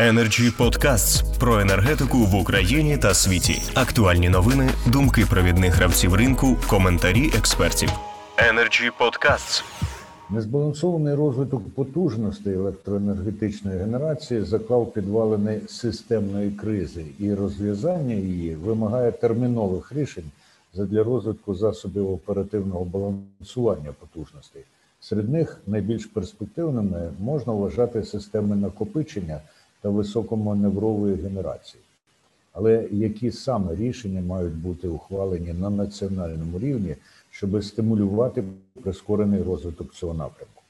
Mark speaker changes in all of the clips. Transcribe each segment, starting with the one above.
Speaker 1: Energy Podcasts про енергетику в Україні та світі. Актуальні новини, думки провідних гравців ринку, коментарі експертів. Energy Podcasts.
Speaker 2: Незбалансований розвиток потужностей електроенергетичної генерації заклав підвалини системної кризи, і розв'язання її вимагає термінових рішень задля розвитку засобів оперативного балансування потужностей. Серед них найбільш перспективними можна вважати системи накопичення та високоманеврової генерації. Але які саме рішення мають бути ухвалені на національному рівні, щоб стимулювати прискорений розвиток цього напрямку?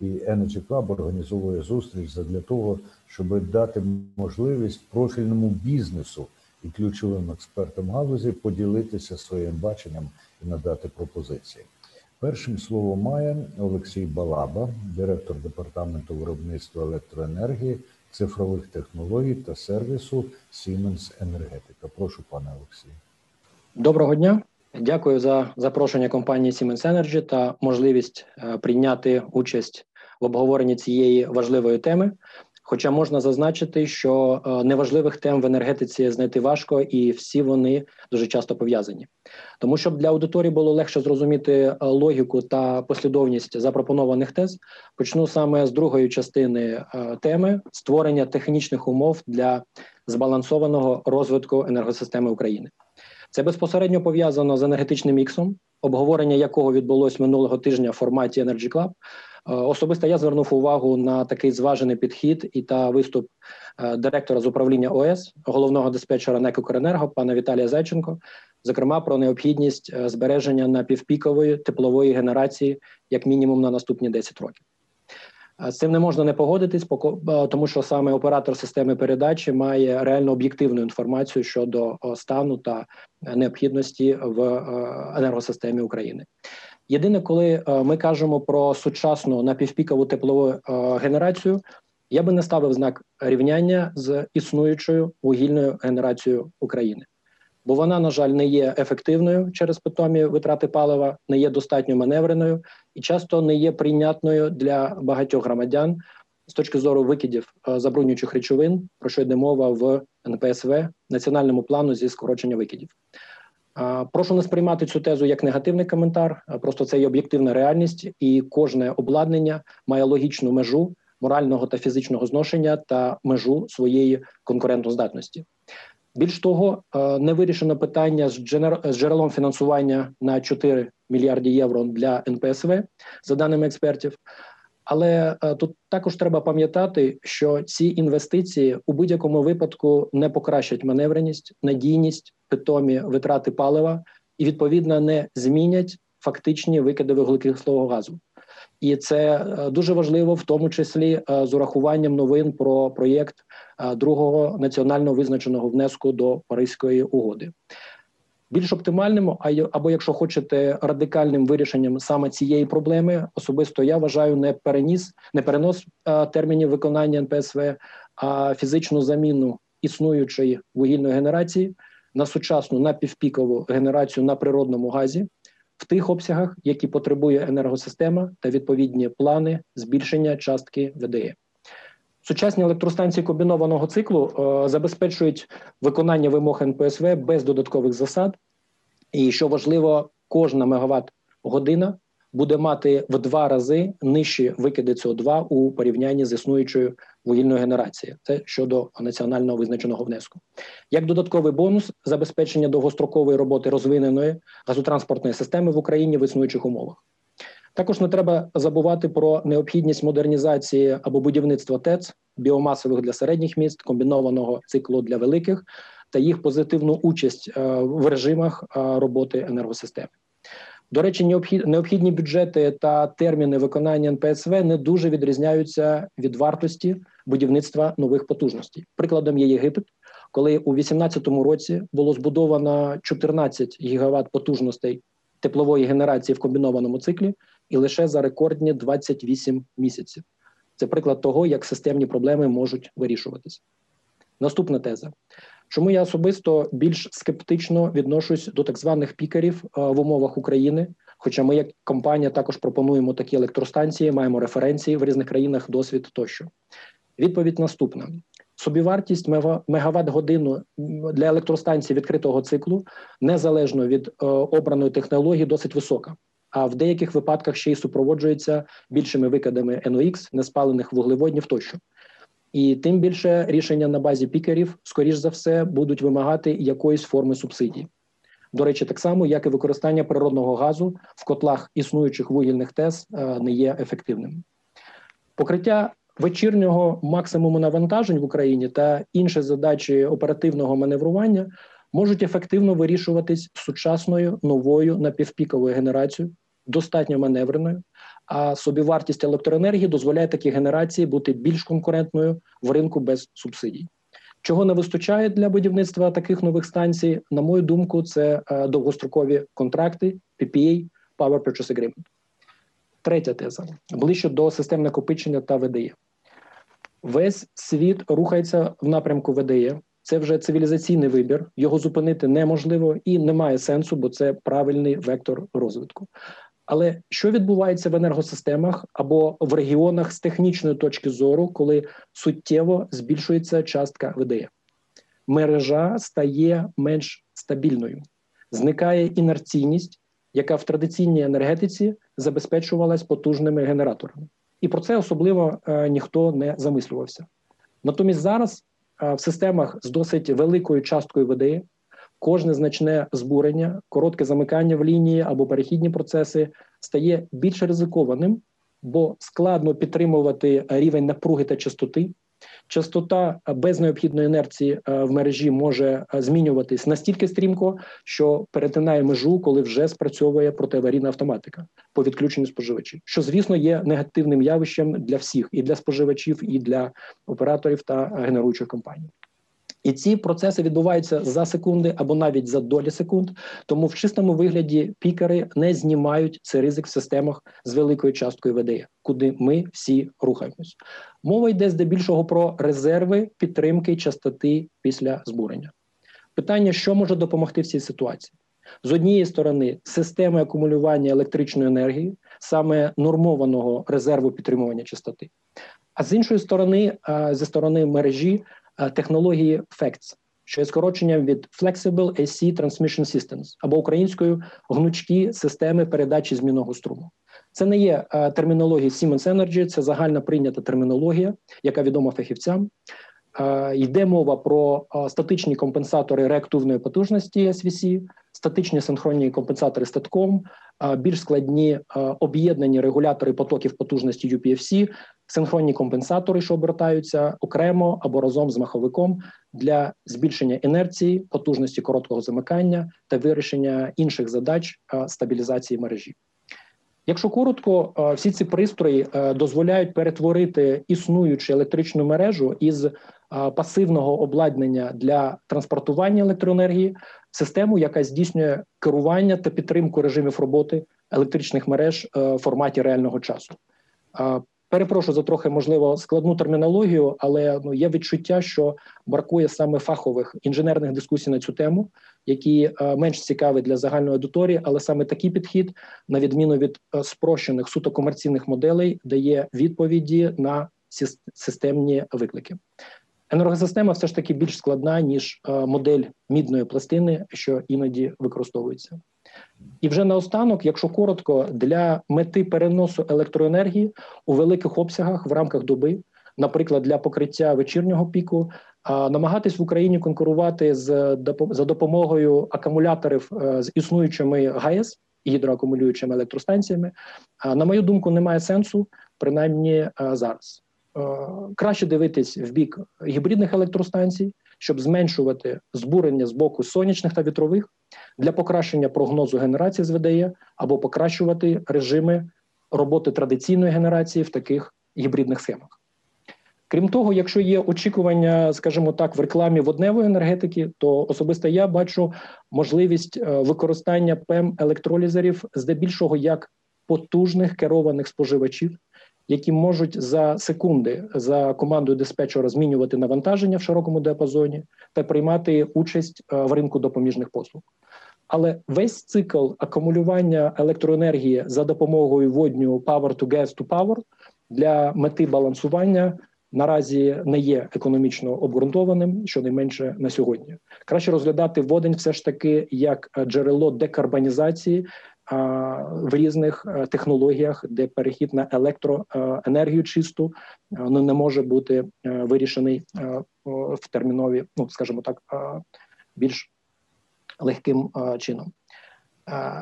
Speaker 2: І Energy Club організовує зустріч для того, щоб дати можливість профільному бізнесу і ключовим експертам галузі поділитися своїм баченням і надати пропозиції. Першим слово має Олексій Балаба, директор департаменту виробництва електроенергії, цифрових технологій та сервісу Siemens Енергетика. Прошу, пане Олексію.
Speaker 3: Доброго дня. Дякую за запрошення компанії Siemens Energy та можливість е, прийняти участь в обговоренні цієї важливої теми. Хоча можна зазначити, що е, неважливих тем в енергетиці знайти важко, і всі вони дуже часто пов'язані. Тому щоб для аудиторії було легше зрозуміти е, логіку та послідовність запропонованих тез, почну саме з другої частини е, теми створення технічних умов для збалансованого розвитку енергосистеми України. Це безпосередньо пов'язано з енергетичним міксом, обговорення якого відбулось минулого тижня в форматі Energy Club. Е, особисто я звернув увагу на такий зважений підхід і та виступ е, директора з управління ОС, головного диспетчера НЕК «Укренерго» пана Віталія Зайченко, зокрема про необхідність е, збереження напівпікової теплової генерації як мінімум на наступні 10 років. З цим не можна не погодитись, тому що саме оператор системи передачі має реально об'єктивну інформацію щодо стану та необхідності в енергосистемі України. Єдине, коли е, ми кажемо про сучасну напівпікову теплову е, генерацію, я би не ставив знак рівняння з існуючою вугільною генерацією України, бо вона, на жаль, не є ефективною через питомі витрати палива, не є достатньо маневреною і часто не є прийнятною для багатьох громадян з точки зору викидів е, забруднюючих речовин, про що йде мова в НПСВ національному плану зі скорочення викидів. Прошу не сприймати цю тезу як негативний коментар. Просто це є об'єктивна реальність, і кожне обладнання має логічну межу морального та фізичного зношення та межу своєї конкурентоздатності. Більш того, не вирішено питання з джерелом фінансування на 4 мільярди євро для НПСВ за даними експертів. Але тут також треба пам'ятати, що ці інвестиції у будь-якому випадку не покращать маневреність, надійність, питомі витрати палива і відповідно не змінять фактичні викиди вуглекислого газу. І це е, дуже важливо, в тому числі е, з урахуванням новин про проєкт другого національно визначеного внеску до Паризької угоди. Більш оптимальним, або якщо хочете радикальним вирішенням саме цієї проблеми, особисто я вважаю не переніс, не перенос термінів виконання НПСВ, а фізичну заміну існуючої вугільної генерації на сучасну напівпікову генерацію на природному газі в тих обсягах, які потребує енергосистема та відповідні плани збільшення частки ВДЕ. Сучасні електростанції комбінованого циклу е, забезпечують виконання вимог НПСВ без додаткових засад. І що важливо, кожна мегаватт година буде мати в два рази нижчі викиди СО2 у порівнянні з існуючою вугільною генерацією. Це щодо національного визначеного внеску. Як додатковий бонус забезпечення довгострокової роботи розвиненої газотранспортної системи в Україні в існуючих умовах. Також не треба забувати про необхідність модернізації або будівництва ТЕЦ біомасових для середніх міст, комбінованого циклу для великих та їх позитивну участь е, в режимах е, роботи енергосистеми. До речі, необхідні бюджети та терміни виконання НПСВ не дуже відрізняються від вартості будівництва нових потужностей. Прикладом є Єгипет, коли у 2018 році було збудовано 14 гігават потужностей теплової генерації в комбінованому циклі, і лише за рекордні 28 місяців. Це приклад того, як системні проблеми можуть вирішуватись. Наступна теза. Чому я особисто більш скептично відношусь до так званих пікерів е, в умовах України? Хоча ми, як компанія, також пропонуємо такі електростанції, маємо референції в різних країнах, досвід тощо. Відповідь наступна: собівартість мегаватт годину для електростанцій відкритого циклу незалежно від е, обраної технології досить висока. А в деяких випадках ще й супроводжується більшими викидами NOx, неспалених вуглеводнів тощо. І тим більше рішення на базі пікерів, скоріш за все, будуть вимагати якоїсь форми субсидій. До речі, так само, як і використання природного газу в котлах існуючих вугільних ТЕС е, не є ефективним. Покриття вечірнього максимуму навантажень в Україні та інші задачі оперативного маневрування можуть ефективно вирішуватись сучасною новою напівпіковою генерацією, достатньо маневреною. А собівартість електроенергії дозволяє такій генерації бути більш конкурентною в ринку без субсидій. Чого не вистачає для будівництва таких нових станцій, на мою думку, це е, довгострокові контракти, PPA, Power Purchase Agreement. Третя теза ближче до систем накопичення та ВДЄ. Весь світ рухається в напрямку ВДЄ. Це вже цивілізаційний вибір, його зупинити неможливо і немає сенсу, бо це правильний вектор розвитку. Але що відбувається в енергосистемах або в регіонах з технічної точки зору, коли суттєво збільшується частка ВДЕ? Мережа стає менш стабільною, зникає інерційність, яка в традиційній енергетиці забезпечувалась потужними генераторами, і про це особливо е, ніхто не замислювався. Натомість зараз е, в системах з досить великою часткою ВДЕ Кожне значне збурення, коротке замикання в лінії або перехідні процеси стає більш ризикованим, бо складно підтримувати рівень напруги та частоти. Частота без необхідної інерції е, в мережі може е, змінюватись настільки стрімко, що перетинає межу, коли вже спрацьовує протиаварійна автоматика по відключенню споживачів, що звісно є негативним явищем для всіх і для споживачів, і для операторів та генеруючих компаній. І ці процеси відбуваються за секунди або навіть за долі секунд. Тому в чистому вигляді пікери не знімають цей ризик в системах з великою часткою ВДЕ, куди ми всі рухаємось. Мова йде здебільшого про резерви підтримки частоти після збурення. Питання, що може допомогти в цій ситуації? З однієї сторони, системи акумулювання електричної енергії, саме нормованого резерву підтримування частоти, а з іншої сторони, зі сторони мережі, технології FACTS, що є скороченням від Flexible AC Transmission Systems або українською гнучкі системи передачі змінного струму. Це не є е, термінологія Siemens Energy, це загальна прийнята термінологія, яка відома фахівцям. Е, йде мова про статичні компенсатори реактивної потужності SVC, статичні синхронні компенсатори статком, більш складні об'єднані регулятори потоків потужності UPFC, синхронні компенсатори, що обертаються окремо або разом з маховиком для збільшення інерції, потужності короткого замикання та вирішення інших задач стабілізації мережі. Якщо коротко, всі ці пристрої дозволяють перетворити існуючу електричну мережу із пасивного обладнання для транспортування електроенергії систему, яка здійснює керування та підтримку режимів роботи електричних мереж в форматі реального часу. Перепрошую за трохи можливо складну термінологію, але ну є відчуття, що бракує саме фахових інженерних дискусій на цю тему, які е, менш цікаві для загальної аудиторії, але саме такий підхід, на відміну від е, спрощених суто комерційних моделей, дає відповіді на системні виклики. Енергосистема все ж таки більш складна ніж е, модель мідної пластини, що іноді використовується. І вже наостанок, якщо коротко, для мети переносу електроенергії у великих обсягах в рамках доби, наприклад, для покриття вечірнього піку, намагатись в Україні конкурувати з за допомогою акумуляторів е, з існуючими ГАЕС і гідроакумулюючими електростанціями, на мою думку, немає сенсу, принаймні е, зараз. Е, краще дивитись в бік гібридних електростанцій, щоб зменшувати збурення з боку сонячних та вітрових для покращення прогнозу генерації з ВДЕ або покращувати режими роботи традиційної генерації в таких гібридних схемах. Крім того, якщо є очікування, скажімо так, в рекламі водневої енергетики, то особисто я бачу можливість е, використання ПЕМ електролізерів здебільшого як потужних керованих споживачів, які можуть за секунди за командою диспетчера змінювати навантаження в широкому диапазоні та приймати участь е, в ринку допоміжних послуг. Але весь цикл акумулювання електроенергії за допомогою водню Power to Gas to Power для мети балансування наразі не є економічно обґрунтованим, щонайменше на сьогодні. Краще розглядати водень все ж таки як джерело декарбонізації в різних технологіях, де перехід на електроенергію чисту ну не може бути вирішений в термінові, ну скажімо так, більш легким чином.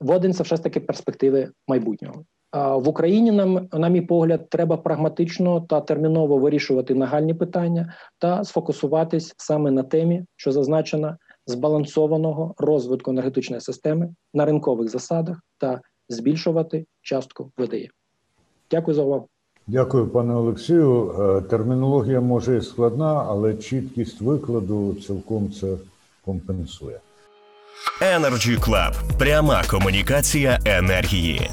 Speaker 3: Водень це все ж таки перспективи майбутнього. В Україні нам, на мій погляд, треба прагматично та терміново вирішувати нагальні питання та сфокусуватись саме на темі, що зазначена збалансованого розвитку енергетичної системи на ринкових засадах та збільшувати частку ВДІ. Дякую за увагу.
Speaker 2: Дякую, пане Олексію. Е, термінологія може і складна, але чіткість викладу цілком це компенсує.
Speaker 1: Energy Club. пряма комунікація енергії.